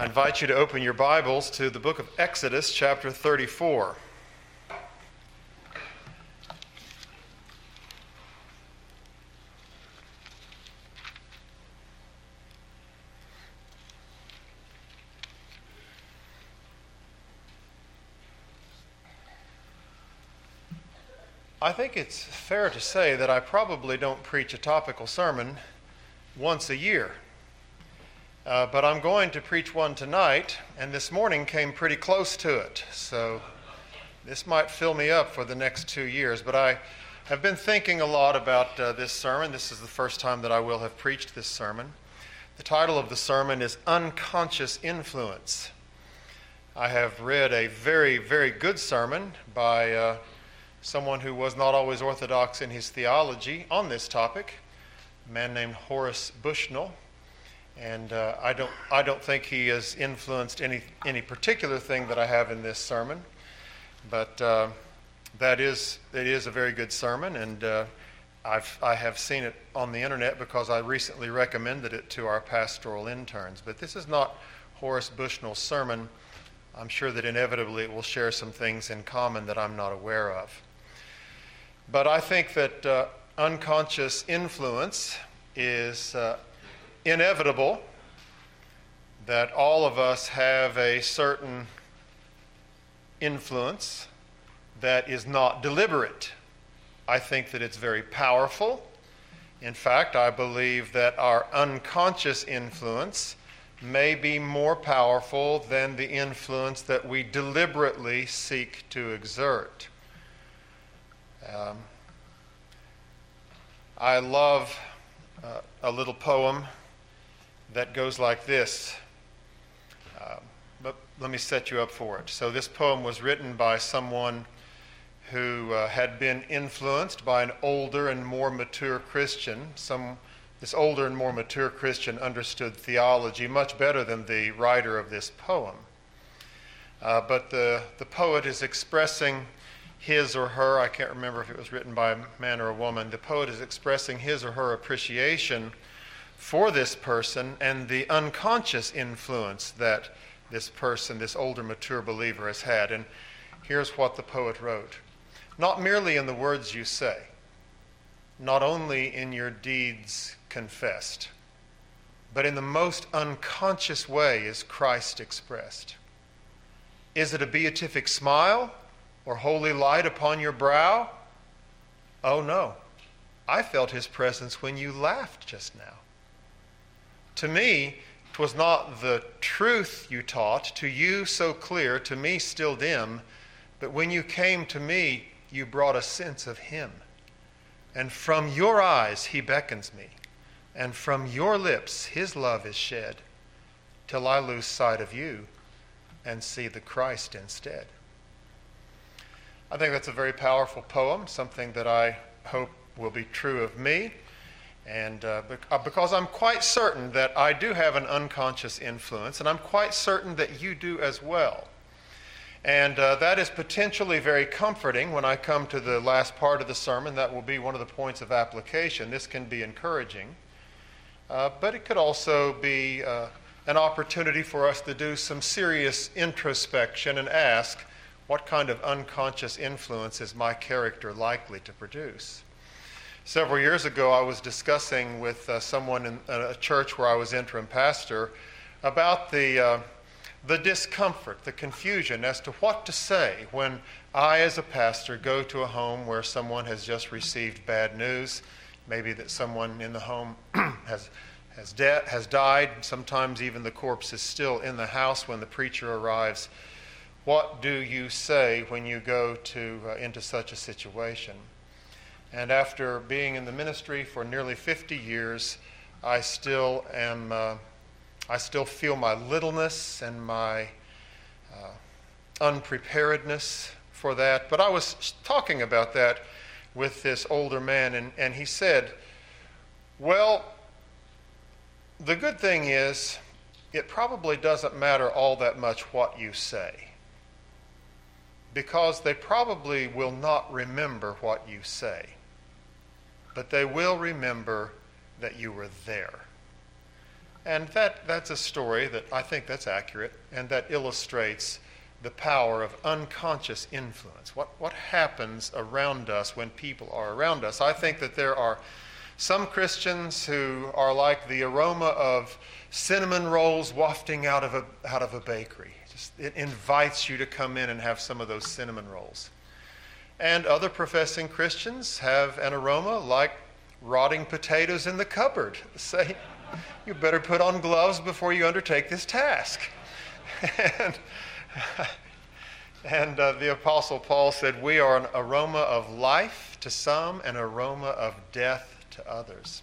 I invite you to open your Bibles to the book of Exodus, chapter 34. I think it's fair to say that I probably don't preach a topical sermon once a year. Uh, but I'm going to preach one tonight, and this morning came pretty close to it. So this might fill me up for the next two years. But I have been thinking a lot about uh, this sermon. This is the first time that I will have preached this sermon. The title of the sermon is Unconscious Influence. I have read a very, very good sermon by uh, someone who was not always orthodox in his theology on this topic, a man named Horace Bushnell. And uh, I, don't, I don't think he has influenced any, any particular thing that I have in this sermon. But uh, that is, it is a very good sermon, and uh, I've, I have seen it on the internet because I recently recommended it to our pastoral interns. But this is not Horace Bushnell's sermon. I'm sure that inevitably it will share some things in common that I'm not aware of. But I think that uh, unconscious influence is uh, inevitable that all of us have a certain influence that is not deliberate. I think that it's very powerful. In fact, I believe that our unconscious influence may be more powerful than the influence that we deliberately seek to exert. Um, I love uh, a little poem that goes like this. Uh, but let me set you up for it. So, this poem was written by someone who uh, had been influenced by an older and more mature Christian. Some, this older and more mature Christian understood theology much better than the writer of this poem. Uh, but the, the poet is expressing his or her, I can't remember if it was written by a man or a woman, the poet is expressing his or her appreciation for this person and the unconscious influence that this person, this older, mature believer, has had. And here's what the poet wrote Not merely in the words you say, not only in your deeds confessed, but in the most unconscious way is Christ expressed. Is it a beatific smile or holy light upon your brow? Oh, no. I felt his presence when you laughed just now. To me, 'twas not the truth you taught, to you so clear, to me still dim, but when you came to me, you brought a sense of him. And from your eyes he beckons me, and from your lips his love is shed, till I lose sight of you and see the Christ instead. I think that's a very powerful poem, something that I hope will be true of me. And uh, uh, because I'm quite certain that I do have an unconscious influence, and I'm quite certain that you do as well. And uh, that is potentially very comforting when I come to the last part of the sermon. That will be one of the points of application. This can be encouraging, uh, but it could also be uh, an opportunity for us to do some serious introspection and ask, what kind of unconscious influence is my character likely to produce? Several years ago, I was discussing with uh, someone in a church where I was interim pastor about the, uh, the discomfort, the confusion as to what to say when I, as a pastor, go to a home where someone has just received bad news, maybe that someone in the home has, has, de- has died, sometimes even the corpse is still in the house when the preacher arrives. What do you say when you go to, uh, into such a situation? And after being in the ministry for nearly 50 years, I still am, uh, I still feel my littleness and my uh, unpreparedness for that. But I was talking about that with this older man, and, and he said, Well, the good thing is, it probably doesn't matter all that much what you say because they probably will not remember what you say but they will remember that you were there. And that, that's a story that I think that's accurate and that illustrates the power of unconscious influence. What, what happens around us when people are around us? I think that there are some Christians who are like the aroma of cinnamon rolls wafting out of a, out of a bakery. Just, it invites you to come in and have some of those cinnamon rolls. And other professing Christians have an aroma like rotting potatoes in the cupboard. Say, you better put on gloves before you undertake this task. and and uh, the Apostle Paul said, We are an aroma of life to some, an aroma of death to others.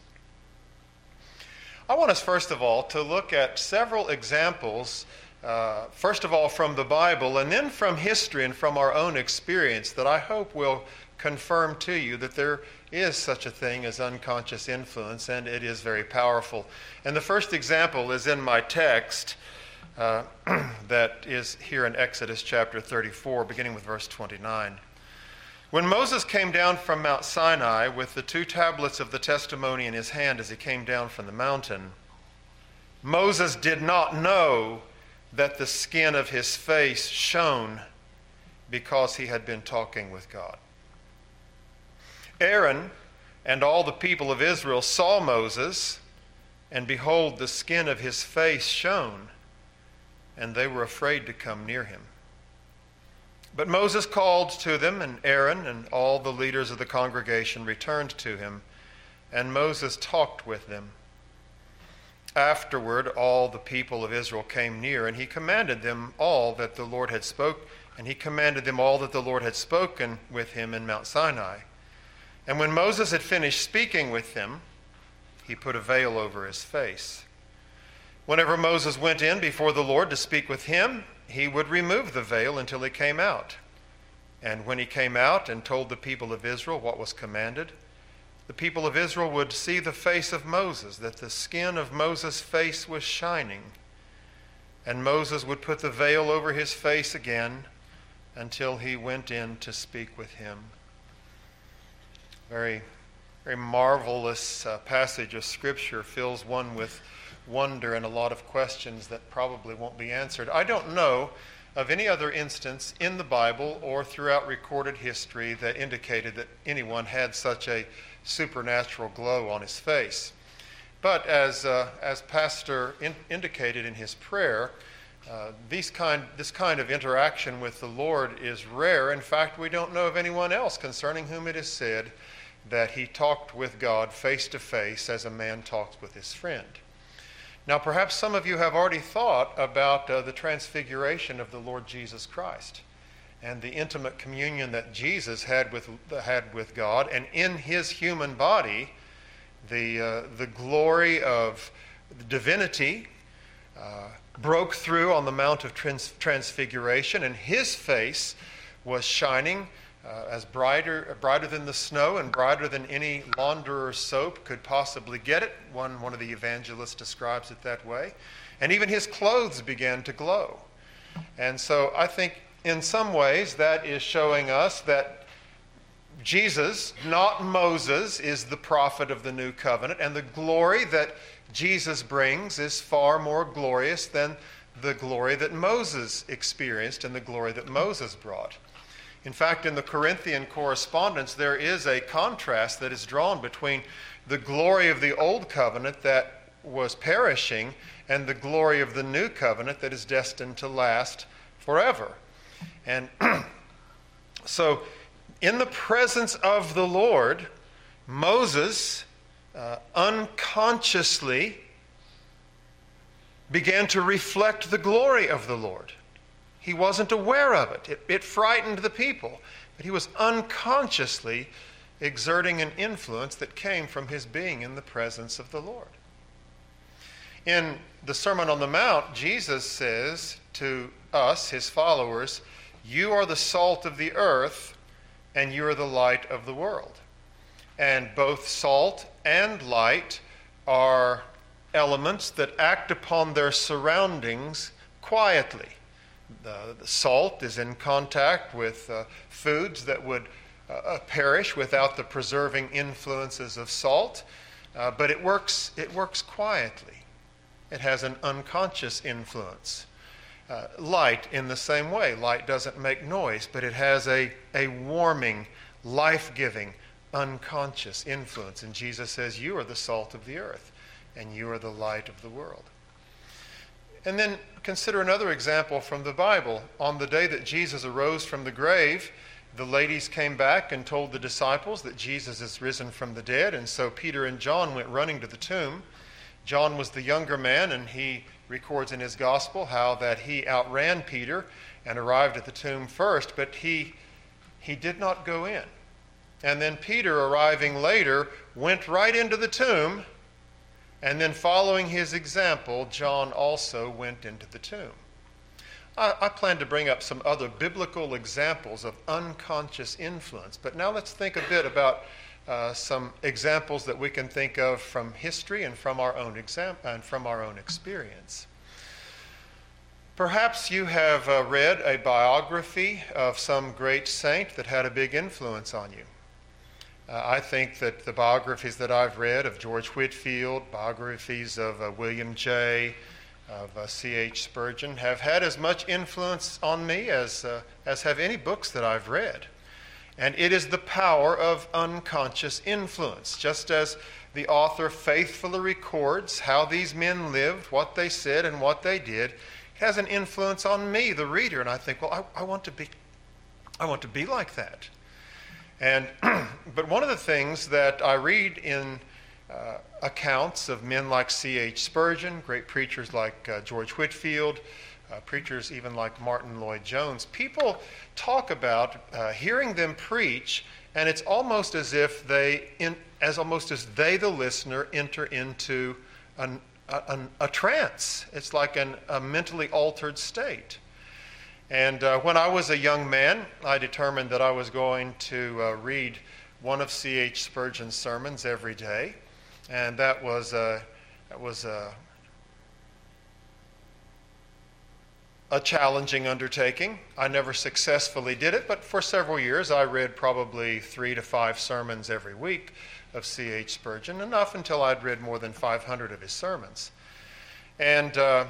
I want us, first of all, to look at several examples, uh, first of all from the Bible, and then from history and from our own experience, that I hope will confirm to you that there is such a thing as unconscious influence, and it is very powerful. And the first example is in my text uh, that is here in Exodus chapter 34, beginning with verse 29. When Moses came down from Mount Sinai with the two tablets of the testimony in his hand as he came down from the mountain, Moses did not know that the skin of his face shone because he had been talking with God. Aaron and all the people of Israel saw Moses, and behold, the skin of his face shone, and they were afraid to come near him. But Moses called to them, and Aaron and all the leaders of the congregation returned to him, and Moses talked with them. Afterward, all the people of Israel came near, and he commanded them all that the Lord had spoke, and he commanded them all that the Lord had spoken with him in Mount Sinai. And when Moses had finished speaking with them, he put a veil over his face. Whenever Moses went in before the Lord to speak with him, he would remove the veil until he came out. And when he came out and told the people of Israel what was commanded, the people of Israel would see the face of Moses, that the skin of Moses' face was shining. And Moses would put the veil over his face again until he went in to speak with him. Very, very marvelous uh, passage of Scripture fills one with wonder and a lot of questions that probably won't be answered. I don't know of any other instance in the Bible or throughout recorded history that indicated that anyone had such a supernatural glow on his face. But as, uh, as Pastor in, indicated in his prayer, uh, these kind, this kind of interaction with the Lord is rare. In fact, we don't know of anyone else concerning whom it is said that he talked with God face to face as a man talks with his friend. Now, perhaps some of you have already thought about uh, the transfiguration of the Lord Jesus Christ and the intimate communion that Jesus had with, had with God, and in his human body, the, uh, the glory of divinity uh, broke through on the Mount of trans- Transfiguration, and his face was shining uh, as brighter, brighter than the snow and brighter than any launderer's soap could possibly get it. One, one of the evangelists describes it that way. And even his clothes began to glow. And so I think in some ways that is showing us that Jesus, not Moses, is the prophet of the new covenant, and the glory that Jesus brings is far more glorious than the glory that Moses experienced and the glory that Moses brought. In fact, in the Corinthian correspondence, there is a contrast that is drawn between the glory of the old covenant that was perishing and the glory of the new covenant that is destined to last forever. And so, in the presence of the Lord, Moses uh, unconsciously began to reflect the glory of the Lord. He wasn't aware of it. it. It frightened the people, but he was unconsciously exerting an influence that came from his being in the presence of the Lord. In the Sermon on the Mount, Jesus says to us, his followers, You are the salt of the earth, and you are the light of the world. And both salt and light are elements that act upon their surroundings quietly. The, the salt is in contact with uh, foods that would uh, uh, perish without the preserving influences of salt, uh, but it works, it works quietly. it has an unconscious influence. Uh, light, in the same way, light doesn't make noise, but it has a, a warming, life giving, unconscious influence. And Jesus says, You are the salt of the earth, and you are the light of the world. And then consider another example from the Bible. On the day that Jesus arose from the grave, the ladies came back and told the disciples that Jesus is risen from the dead, and so Peter and John went running to the tomb. John was the younger man, and he records in his gospel how that he outran Peter and arrived at the tomb first, but he, he did not go in. And then Peter, arriving later, went right into the tomb, and then following his example, John also went into the tomb. I, I plan to bring up some other biblical examples of unconscious influence, but now let's think a bit about uh, some examples that we can think of from history and from our own exam- and from our own experience. Perhaps you have uh, read a biography of some great saint that had a big influence on you. Uh, I think that the biographies that I've read of George Whitefield, biographies of uh, William Jay, of uh, C.H. Spurgeon have had as much influence on me as, uh, as have any books that I've read. And it is the power of unconscious influence. Just as the author faithfully records how these men lived, what they said, and what they did, has an influence on me, the reader. And I think, well, I, I want to be, I want to be like that. And, but one of the things that I read in uh, accounts of men like C.H. Spurgeon, great preachers like uh, George Whitefield, uh, preachers even like Martyn Lloyd-Jones, people talk about uh, hearing them preach, and it's almost as if they, in, as almost as they, the listener, enter into an, a, a, trance. It's like an, a mentally altered state. And uh, when I was a young man, I determined that I was going to uh, read one of C.H. Spurgeon's sermons every day, and that was uh, that was uh, a challenging undertaking. I never successfully did it, but for several years I read probably three to five sermons every week of C.H. Spurgeon, enough until I'd read more than 500 of his sermons. And uh,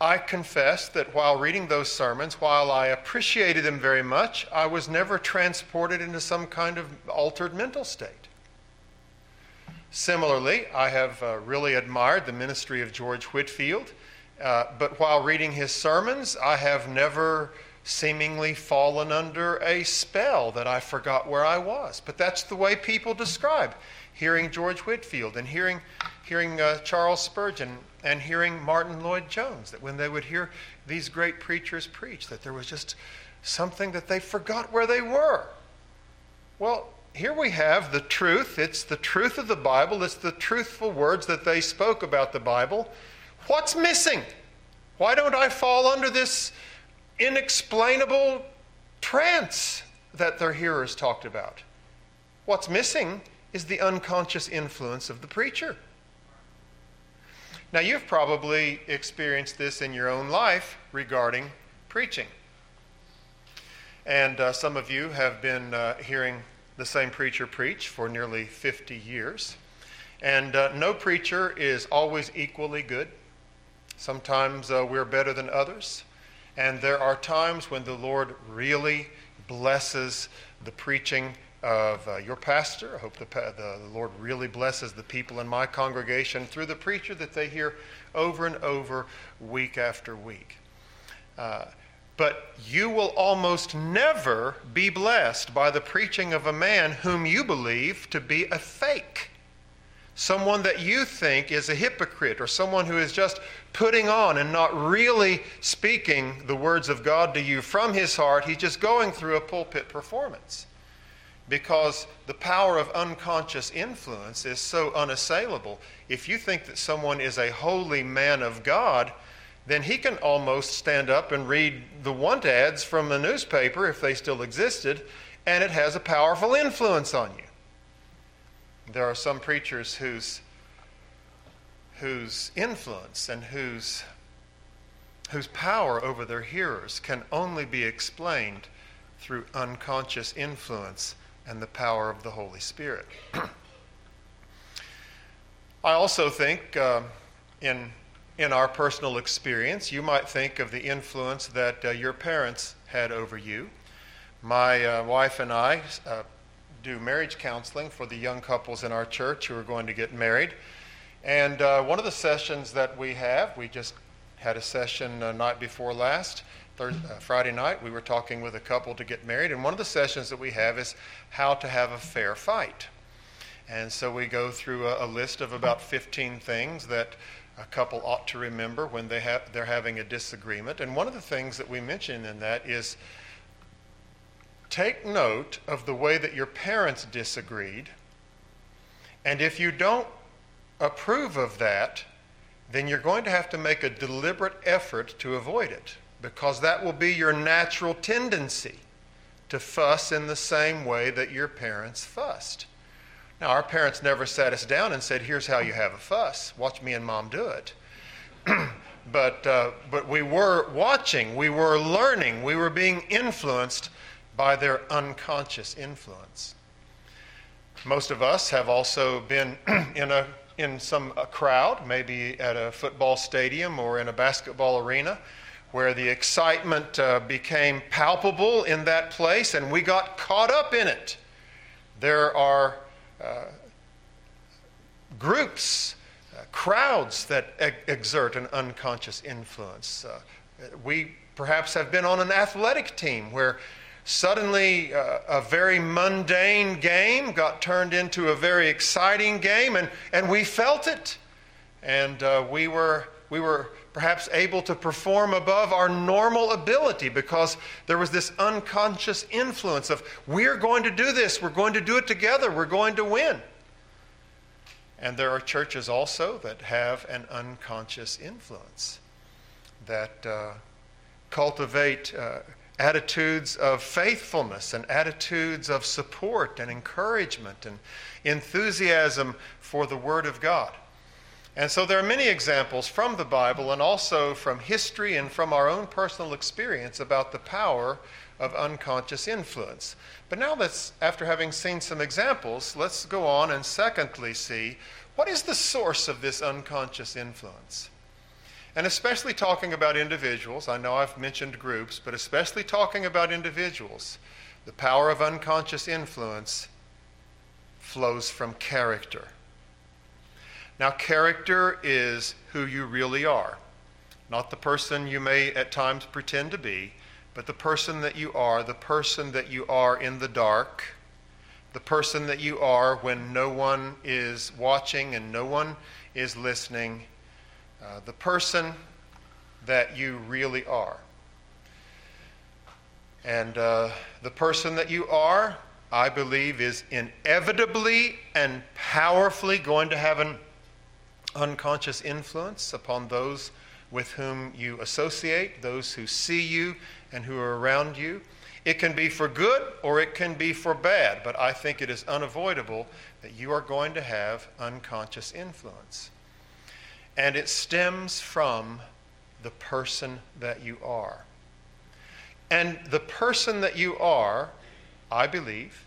I confess that while reading those sermons, while I appreciated them very much, I was never transported into some kind of altered mental state. Similarly, I have uh, really admired the ministry of George Whitefield uh, but while reading his sermons, I have never seemingly fallen under a spell that I forgot where I was. But that's the way people describe hearing George Whitefield and hearing, hearing uh, Charles Spurgeon and hearing Martyn Lloyd-Jones, that when they would hear these great preachers preach, that there was just something that they forgot where they were. Well, here we have the truth. It's the truth of the Bible. It's the truthful words that they spoke about the Bible. What's missing? Why don't I fall under this inexplainable trance that their hearers talked about? What's missing is the unconscious influence of the preacher. Now, you've probably experienced this in your own life regarding preaching. And uh, some of you have been uh, hearing the same preacher preach for nearly 50 years. And uh, no preacher is always equally good. Sometimes uh, we're better than others. And there are times when the Lord really blesses the preaching of uh, your pastor. I hope the, the, the, Lord really blesses the people in my congregation through the preacher that they hear over and over, week after week. Uh, but you will almost never be blessed by the preaching of a man whom you believe to be a fake someone that you think is a hypocrite or someone who is just putting on and not really speaking the words of God to you from his heart. He's just going through a pulpit performance. Because the power of unconscious influence is so unassailable. If you think that someone is a holy man of God, then he can almost stand up and read the want ads from the newspaper if they still existed, and it has a powerful influence on you. There are some preachers whose, whose influence and whose, whose power over their hearers can only be explained through unconscious influence and the power of the Holy Spirit. I also think uh, in, in our personal experience, you might think of the influence that uh, your parents had over you. My uh, wife and I uh, do marriage counseling for the young couples in our church who are going to get married. And uh, one of the sessions that we have, we just had a session night before last, Thursday, uh, Friday night. We were talking with a couple to get married, and one of the sessions that we have is how to have a fair fight. And so we go through a, a list of about 15 things that a couple ought to remember when they they're having a disagreement. And one of the things that we mention in that is take note of the way that your parents disagreed. And if you don't approve of that, then you're going to have to make a deliberate effort to avoid it because that will be your natural tendency to fuss in the same way that your parents fussed. Now, our parents never sat us down and said, Here's how you have a fuss. Watch me and mom do it. but, uh, but we were watching, we were learning, we were being influenced by their unconscious influence. Most of us have also been in a in some crowd, maybe at a football stadium or in a basketball arena, where the excitement uh, became palpable in that place and we got caught up in it. There are uh, groups, uh, crowds that exert an unconscious influence. Uh, we perhaps have been on an athletic team where Suddenly, uh, a very mundane game got turned into a very exciting game, and, and we felt it. And uh, we, were, we were perhaps able to perform above our normal ability because there was this unconscious influence of, we're going to do this, we're going to do it together, we're going to win. And there are churches also that have an unconscious influence that uh, cultivate uh, attitudes of faithfulness and attitudes of support and encouragement and enthusiasm for the Word of God. And so there are many examples from the Bible and also from history and from our own personal experience about the power of unconscious influence. But now let's, after having seen some examples, let's go on and secondly see what is the source of this unconscious influence? And especially talking about individuals, I know I've mentioned groups, but especially talking about individuals, the power of unconscious influence flows from character. Now, character is who you really are, not the person you may at times pretend to be, but the person that you are, the person that you are in the dark, the person that you are when no one is watching and no one is listening uh, the person that you really are. And uh, the person that you are, I believe, is inevitably and powerfully going to have an unconscious influence upon those with whom you associate, those who see you and who are around you. It can be for good or it can be for bad, but I think it is unavoidable that you are going to have unconscious influence and it stems from the person that you are. And the person that you are, I believe,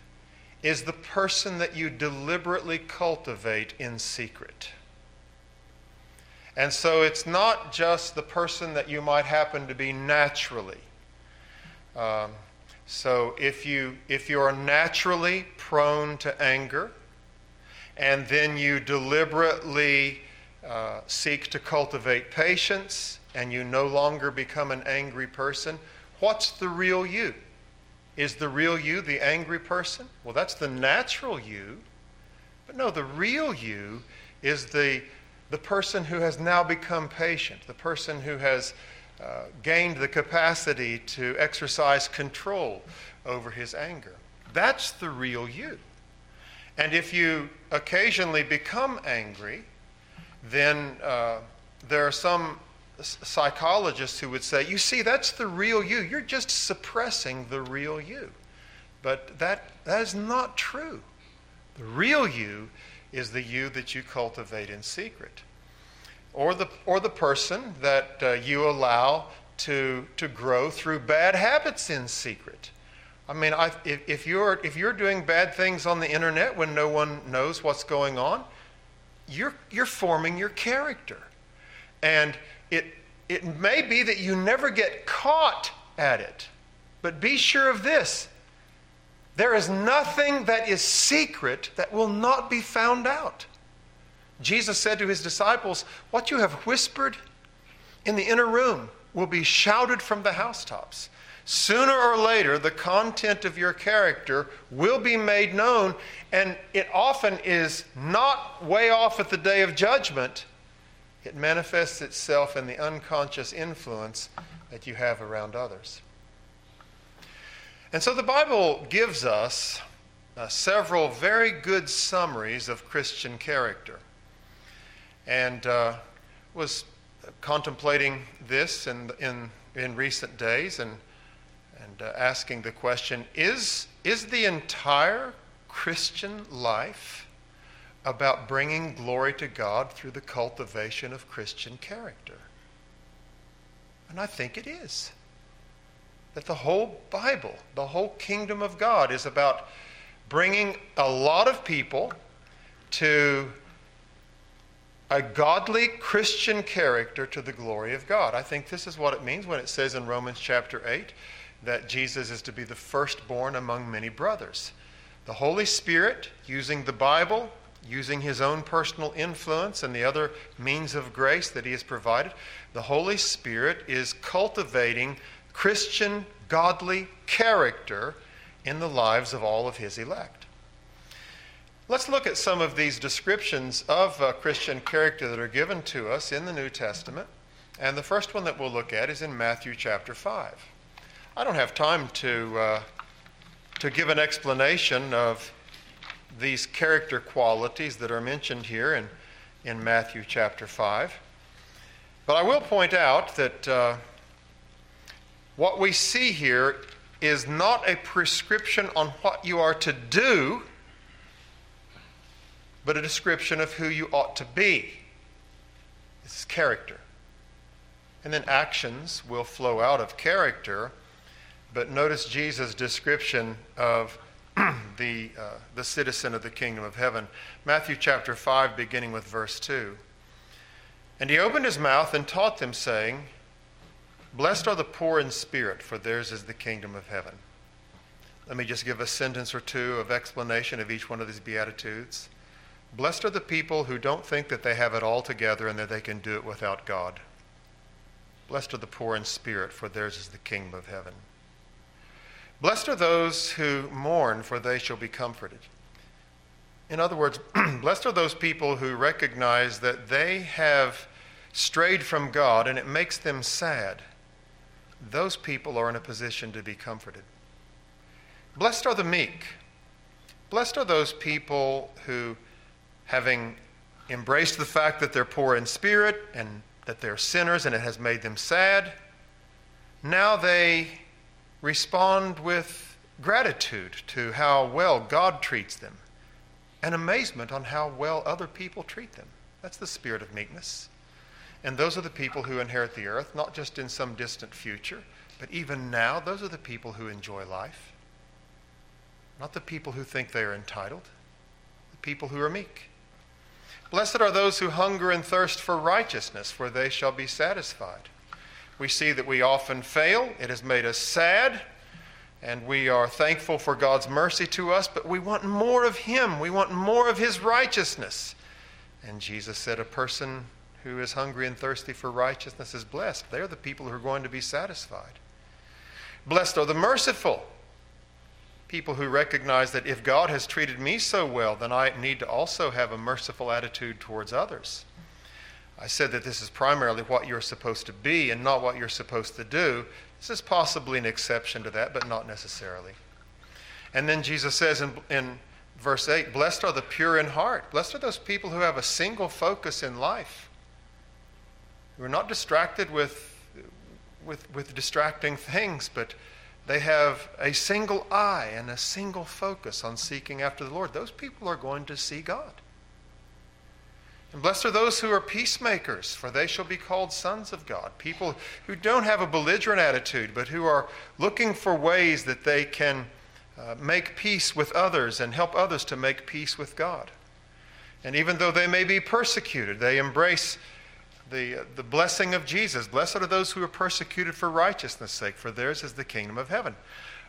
is the person that you deliberately cultivate in secret. And so it's not just the person that you might happen to be naturally. Um, so if you if you are naturally prone to anger, and then you deliberately uh, seek to cultivate patience and you no longer become an angry person, what's the real you? Is the real you the angry person? Well, that's the natural you. But no, the real you is the, the person who has now become patient, the person who has uh, gained the capacity to exercise control over his anger. That's the real you. And if you occasionally become angry, then uh, there are some psychologists who would say, you see, that's the real you. You're just suppressing the real you. But that, that is not true. The real you is the you that you cultivate in secret. Or the, or the person that uh, you allow to, to grow through bad habits in secret. I mean, I, if, if, you're, if you're doing bad things on the internet when no one knows what's going on, you're, you're forming your character. And it, it may be that you never get caught at it. But be sure of this there is nothing that is secret that will not be found out. Jesus said to his disciples, What you have whispered in the inner room will be shouted from the housetops. Sooner or later, the content of your character will be made known, and it often is not way off at the day of judgment. It manifests itself in the unconscious influence that you have around others. And so the Bible gives us uh, several very good summaries of Christian character. And uh, was contemplating this in, in, in recent days and, and uh, asking the question is, is the entire Christian life about bringing glory to God through the cultivation of Christian character? And I think it is that the whole Bible, the whole kingdom of God, is about bringing a lot of people to a godly Christian character to the glory of God. I think this is what it means when it says in Romans chapter 8 that Jesus is to be the firstborn among many brothers. The Holy Spirit, using the Bible, using his own personal influence and the other means of grace that he has provided, the Holy Spirit is cultivating Christian, godly character in the lives of all of his elect. Let's look at some of these descriptions of uh, Christian character that are given to us in the New Testament. And the first one that we'll look at is in Matthew chapter 5. I don't have time to, uh, to give an explanation of these character qualities that are mentioned here in, in Matthew chapter 5. But I will point out that uh, what we see here is not a prescription on what you are to do, but a description of who you ought to be. This is character. And then actions will flow out of character. But notice Jesus' description of the, uh, the citizen of the kingdom of heaven. Matthew chapter 5, beginning with verse 2. And he opened his mouth and taught them, saying, Blessed are the poor in spirit, for theirs is the kingdom of heaven. Let me just give a sentence or two of explanation of each one of these Beatitudes. Blessed are the people who don't think that they have it all together and that they can do it without God. Blessed are the poor in spirit, for theirs is the kingdom of heaven. Blessed are those who mourn, for they shall be comforted. In other words, blessed are those people who recognize that they have strayed from God and it makes them sad those people are in a position to be comforted. Blessed are the meek. Blessed are those people who, having embraced the fact that they're poor in spirit and that they're sinners and it has made them sad, now they respond with gratitude to how well God treats them and amazement on how well other people treat them. That's the spirit of meekness. And those are the people who inherit the earth, not just in some distant future, but even now, those are the people who enjoy life. Not the people who think they are entitled, the people who are meek. Blessed are those who hunger and thirst for righteousness, for they shall be satisfied. We see that we often fail. It has made us sad, and we are thankful for God's mercy to us, but we want more of Him. We want more of His righteousness. And Jesus said, A person who is hungry and thirsty for righteousness is blessed. They're the people who are going to be satisfied. Blessed are the merciful. People who recognize that if God has treated me so well, then I need to also have a merciful attitude towards others. I said that this is primarily what you're supposed to be and not what you're supposed to do. This is possibly an exception to that, but not necessarily. And then Jesus says in, in verse 8 Blessed are the pure in heart. Blessed are those people who have a single focus in life who are not distracted with, with, with distracting things, but they have a single eye and a single focus on seeking after the Lord. Those people are going to see God. And blessed are those who are peacemakers, for they shall be called sons of God. People who don't have a belligerent attitude, but who are looking for ways that they can uh, make peace with others and help others to make peace with God. And even though they may be persecuted, they embrace the, the blessing of Jesus. Blessed are those who are persecuted for righteousness' sake, for theirs is the kingdom of heaven.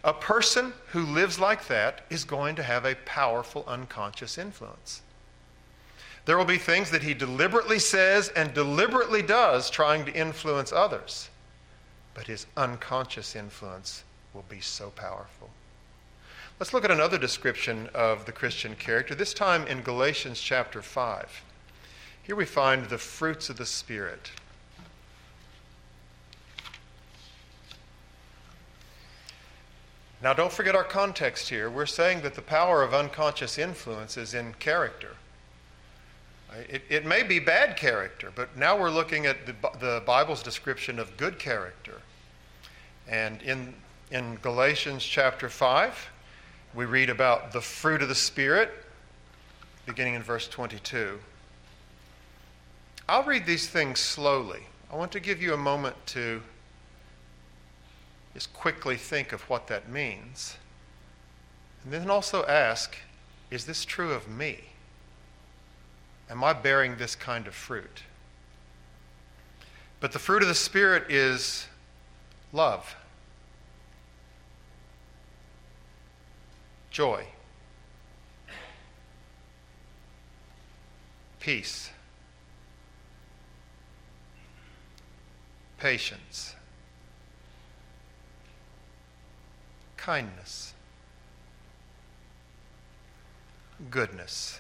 A person who lives like that is going to have a powerful unconscious influence. There will be things that he deliberately says and deliberately does trying to influence others, but his unconscious influence will be so powerful. Let's look at another description of the Christian character, this time in Galatians chapter 5. Here we find the fruits of the Spirit. Now, don't forget our context here. We're saying that the power of unconscious influence is in character. It, it may be bad character, but now we're looking at the, the Bible's description of good character. And in, in Galatians chapter 5, we read about the fruit of the Spirit, beginning in verse 22. I'll read these things slowly. I want to give you a moment to just quickly think of what that means. And then also ask is this true of me? Am I bearing this kind of fruit? But the fruit of the Spirit is love, joy, peace patience, kindness, goodness,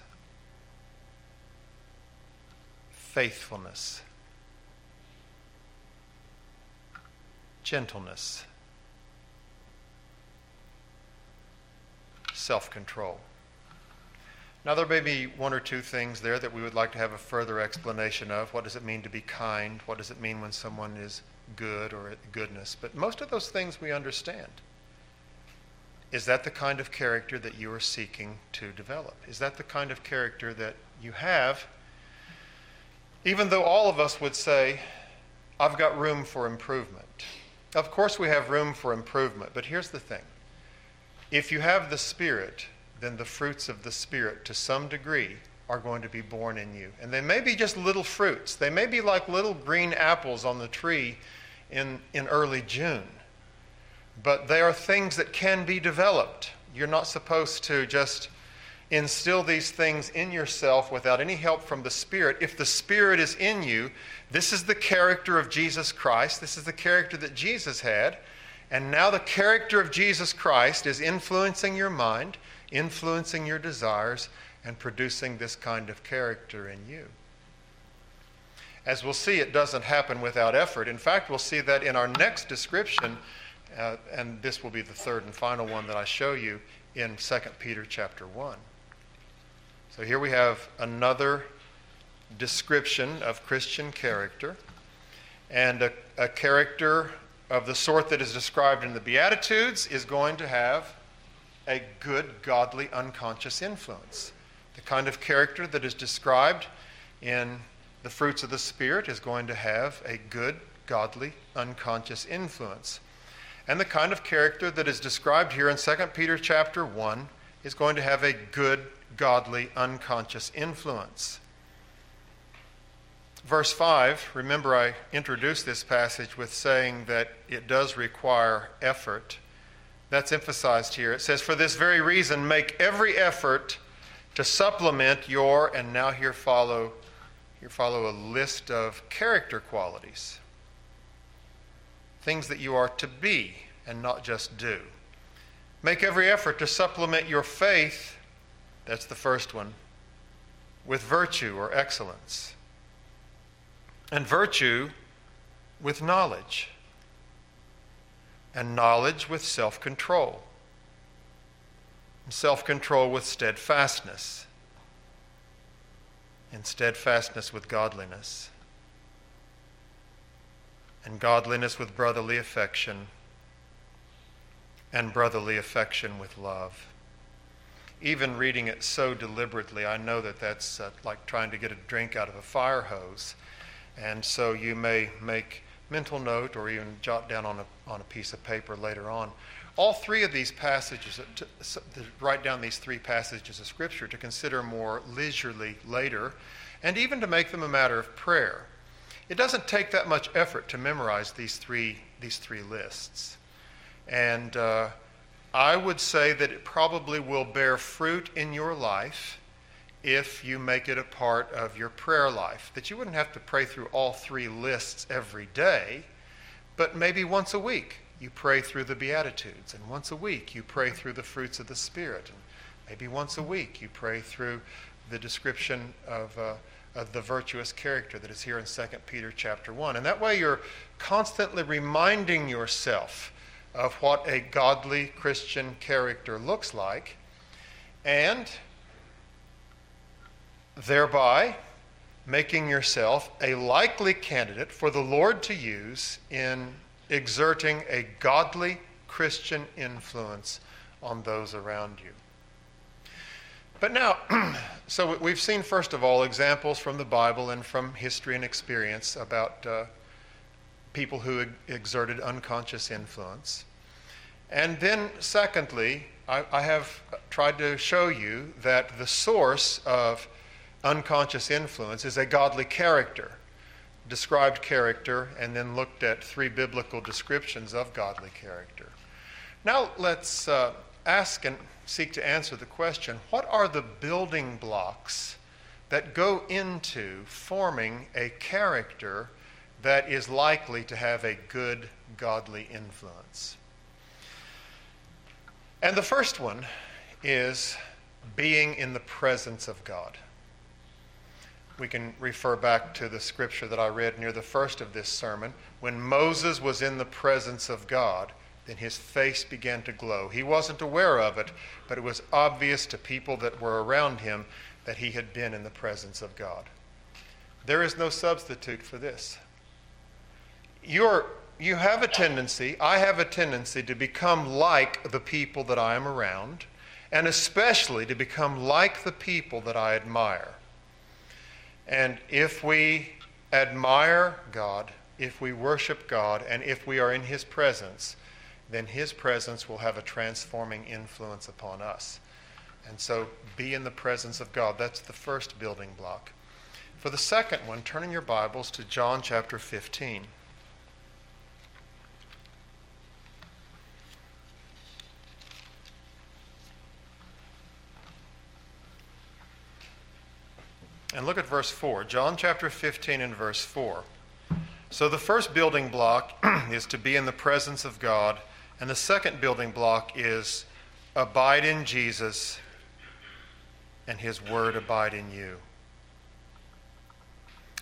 faithfulness, gentleness, self control. Now, there may be one or two things there that we would like to have a further explanation of. What does it mean to be kind? What does it mean when someone is good or goodness? But most of those things we understand. Is that the kind of character that you are seeking to develop? Is that the kind of character that you have? Even though all of us would say, I've got room for improvement. Of course, we have room for improvement, but here's the thing if you have the Spirit, then the fruits of the Spirit, to some degree, are going to be born in you. And they may be just little fruits. They may be like little green apples on the tree in, in early June. But they are things that can be developed. You're not supposed to just instill these things in yourself without any help from the Spirit. If the Spirit is in you, this is the character of Jesus Christ. This is the character that Jesus had. And now the character of Jesus Christ is influencing your mind influencing your desires and producing this kind of character in you. As we'll see, it doesn't happen without effort. In fact, we'll see that in our next description, uh, and this will be the third and final one that I show you in 2 Peter chapter 1. So here we have another description of Christian character, and a, a character of the sort that is described in the Beatitudes is going to have a good, godly, unconscious influence. The kind of character that is described in the fruits of the Spirit is going to have a good, godly, unconscious influence. And the kind of character that is described here in 2 Peter chapter 1 is going to have a good, godly, unconscious influence. Verse 5, remember I introduced this passage with saying that it does require effort. That's emphasized here. It says, For this very reason, make every effort to supplement your, and now here follow, here follow a list of character qualities. Things that you are to be and not just do. Make every effort to supplement your faith, that's the first one, with virtue or excellence. And virtue with knowledge. And knowledge with self control, self control with steadfastness, and steadfastness with godliness, and godliness with brotherly affection, and brotherly affection with love. Even reading it so deliberately, I know that that's uh, like trying to get a drink out of a fire hose. And so you may make mental note or even jot down on a, on a piece of paper later on. All three of these passages, to, to write down these three passages of Scripture to consider more leisurely later, and even to make them a matter of prayer. It doesn't take that much effort to memorize these three, these three lists. And uh, I would say that it probably will bear fruit in your life if you make it a part of your prayer life. That you wouldn't have to pray through all three lists every day, but maybe once a week you pray through the Beatitudes, and once a week you pray through the fruits of the Spirit, and maybe once a week you pray through the description of, uh, of the virtuous character that is here in 2 Peter chapter 1. And that way you're constantly reminding yourself of what a godly Christian character looks like, and thereby making yourself a likely candidate for the Lord to use in exerting a godly Christian influence on those around you. But now, so we've seen, first of all, examples from the Bible and from history and experience about uh, people who exerted unconscious influence. And then, secondly, I, I have tried to show you that the source of unconscious influence is a godly character, described character, and then looked at three biblical descriptions of godly character. Now, let's uh, ask and seek to answer the question what are the building blocks that go into forming a character that is likely to have a good godly influence? And the first one is being in the presence of God. We can refer back to the scripture that I read near the first of this sermon. When Moses was in the presence of God, then his face began to glow. He wasn't aware of it, but it was obvious to people that were around him that he had been in the presence of God. There is no substitute for this. You're, you have a tendency, I have a tendency to become like the people that I am around, and especially to become like the people that I admire. And if we admire God, if we worship God, and if we are in His presence, then His presence will have a transforming influence upon us. And so be in the presence of God. That's the first building block. For the second one, turn in your Bibles to John chapter 15. And look at verse 4. John chapter 15 and verse 4. So the first building block is to be in the presence of God and the second building block is abide in Jesus and his word abide in you.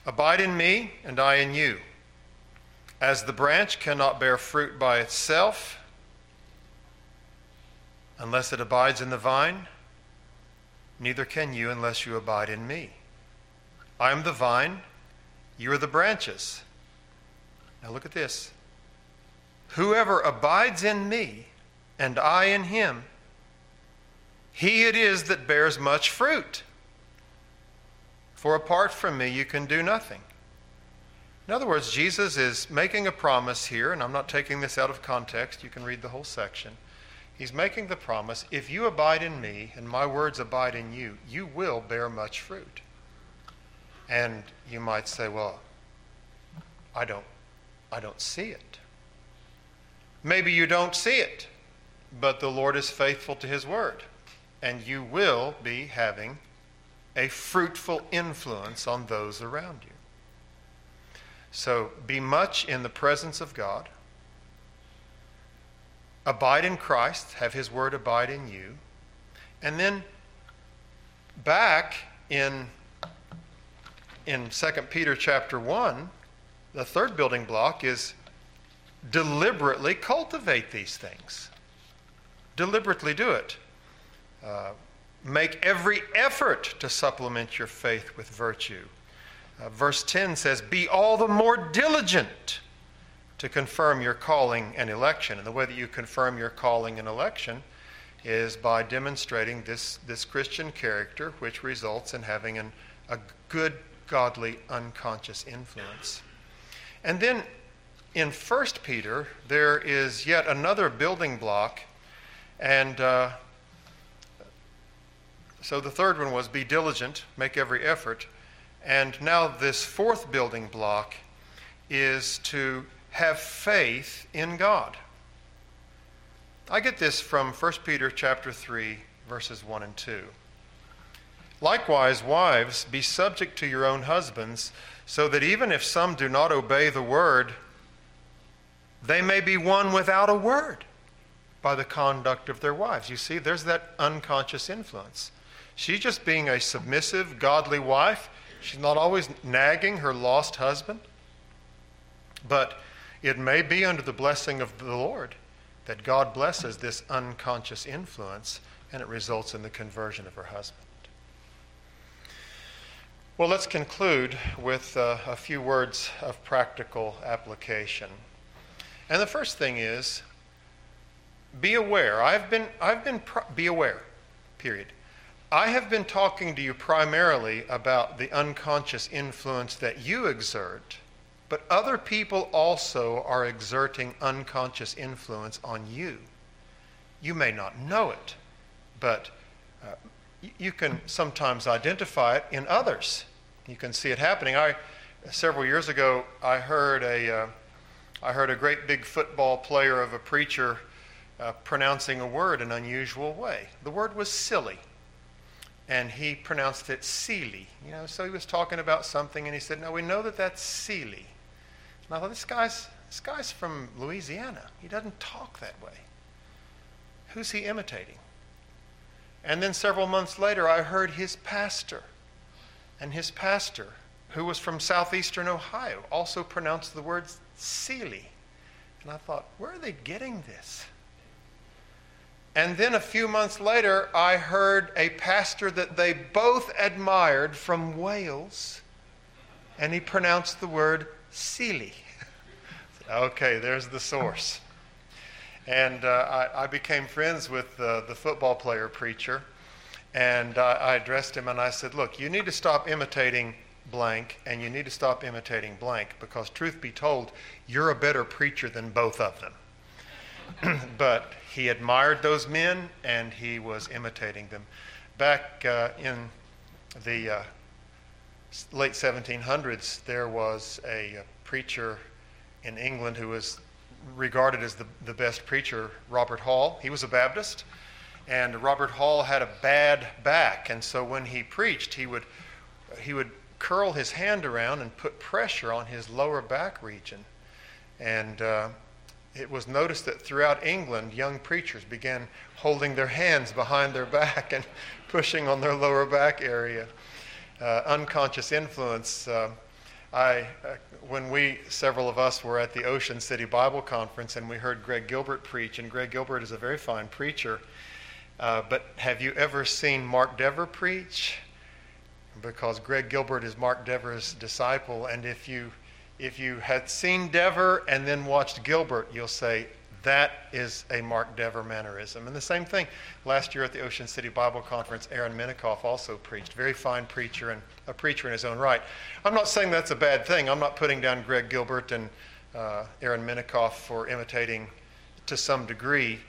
Abide in me and I in you. As the branch cannot bear fruit by itself unless it abides in the vine, neither can you unless you abide in me. I am the vine, you are the branches. Now look at this. Whoever abides in me and I in him, he it is that bears much fruit. For apart from me, you can do nothing. In other words, Jesus is making a promise here, and I'm not taking this out of context. You can read the whole section. He's making the promise if you abide in me and my words abide in you, you will bear much fruit. And you might say, well, I don't, I don't see it. Maybe you don't see it, but the Lord is faithful to his word, and you will be having a fruitful influence on those around you. So be much in the presence of God. Abide in Christ, have his word abide in you. And then back in in 2 Peter chapter 1, the third building block is deliberately cultivate these things. Deliberately do it. Uh, make every effort to supplement your faith with virtue. Uh, verse 10 says, Be all the more diligent to confirm your calling and election. And the way that you confirm your calling and election is by demonstrating this, this Christian character, which results in having an, a good, godly, unconscious influence. And then in 1 Peter, there is yet another building block. And uh, so the third one was be diligent, make every effort. And now this fourth building block is to have faith in God. I get this from 1 Peter chapter 3 verses 1 and 2. Likewise, wives, be subject to your own husbands, so that even if some do not obey the word, they may be won without a word by the conduct of their wives. You see, there's that unconscious influence. She's just being a submissive, godly wife. She's not always nagging her lost husband. But it may be under the blessing of the Lord that God blesses this unconscious influence and it results in the conversion of her husband. Well, let's conclude with uh, a few words of practical application. And the first thing is be aware. I've been, I've been, be aware, period. I have been talking to you primarily about the unconscious influence that you exert, but other people also are exerting unconscious influence on you. You may not know it, but uh, you can sometimes identify it in others. You can see it happening. I, several years ago, I heard a, uh, I heard a great big football player of a preacher uh, pronouncing a word in an unusual way. The word was silly, and he pronounced it seely. You know, so he was talking about something, and he said, "No, we know that that's seely." And I thought, this guy's this guy's from Louisiana. He doesn't talk that way. Who's he imitating? And then several months later, I heard his pastor, and his pastor, who was from southeastern Ohio, also pronounced the word Seely. And I thought, where are they getting this? And then a few months later, I heard a pastor that they both admired from Wales, and he pronounced the word Seely. okay, there's the source. And uh, I, I, became friends with the football player preacher, and I addressed him and I said, Look, you need to stop imitating blank, and you need to stop imitating blank, because truth be told, you're a better preacher than both of them. but he admired those men and he was imitating them. Back uh, in the uh, late 1700s, there was a, a, uh, preacher in England who was regarded as the, the best preacher, Robert Hall. He was a Baptist, and Robert Hall had a bad back, and so when he preached, he would, he would curl his hand around and put pressure on his lower back region. And uh, it was noticed that throughout England, young preachers began holding their hands behind their back and pushing on their lower back area. Uh, unconscious influence. Uh, I, uh, when we, several of us, were at the Ocean City Bible Conference and we heard Greg Gilbert preach, and Greg Gilbert is a very fine preacher. Uh, but have you ever seen Mark Dever preach? Because Greg Gilbert is Mark Dever's disciple, and if you if you had seen Dever and then watched Gilbert, you'll say, that is a Mark Dever mannerism. And the same thing, last year at the Ocean City Bible Conference, Aaron Menikoff also preached. Very fine preacher and a preacher in his own right. I'm not saying that's a bad thing. I'm not putting down Greg Gilbert and uh, Aaron Menikoff for imitating, to some degree,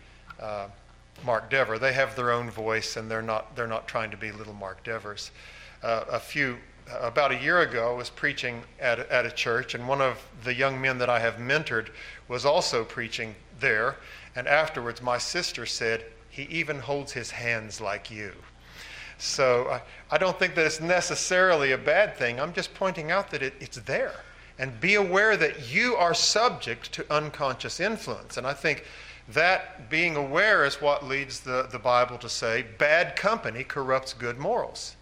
uh, Mark Dever. They have their own voice and they're not, they're not trying to be little Mark Devers. Uh, a few about a year ago, I was preaching at, at a church, and one of the young men that I have mentored was also preaching there. And afterwards, my sister said, He even holds his hands like you. So I, I don't think that it's necessarily a bad thing. I'm just pointing out that it, it's there. And be aware that you are subject to unconscious influence. And I think that being aware is what leads the, the Bible to say bad company corrupts good morals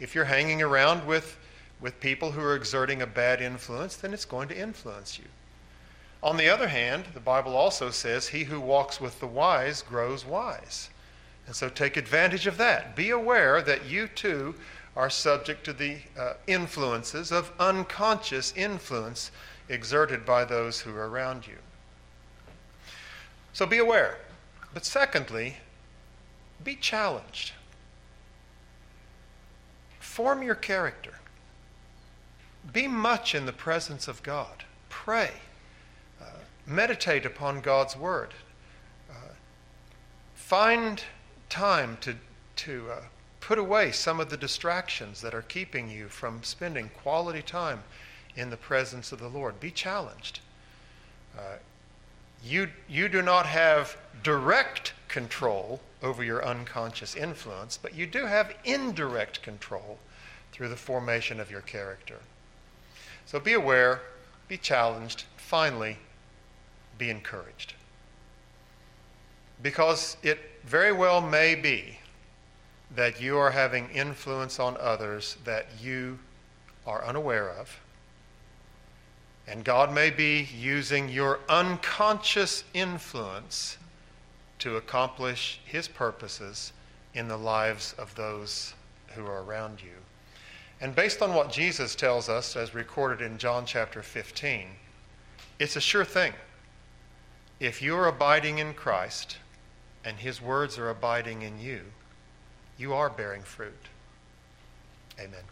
if you're hanging around with, with people who are exerting a bad influence, then it's going to influence you. On the other hand, the Bible also says, He who walks with the wise grows wise. And so take advantage of that. Be aware that you too are subject to the uh, influences of unconscious influence exerted by those who are around you. So be aware. But secondly, be challenged. Form your character. Be much in the presence of God. Pray. Meditate upon God's Word. Uh, find time to, to uh, put away some of the distractions that are keeping you from spending quality time in the presence of the Lord. Be challenged. Uh, you, you do not have direct control over your unconscious influence, but you do have indirect control through the formation of your character. So be aware, be challenged, finally, be encouraged. Because it very well may be that you are having influence on others that you are unaware of. And God may be using your unconscious influence to accomplish His purposes in the lives of those who are around you. And based on what Jesus tells us, as recorded in John chapter 15, it's a sure thing. If you're abiding in Christ and His words are abiding in you, you are bearing fruit. Amen.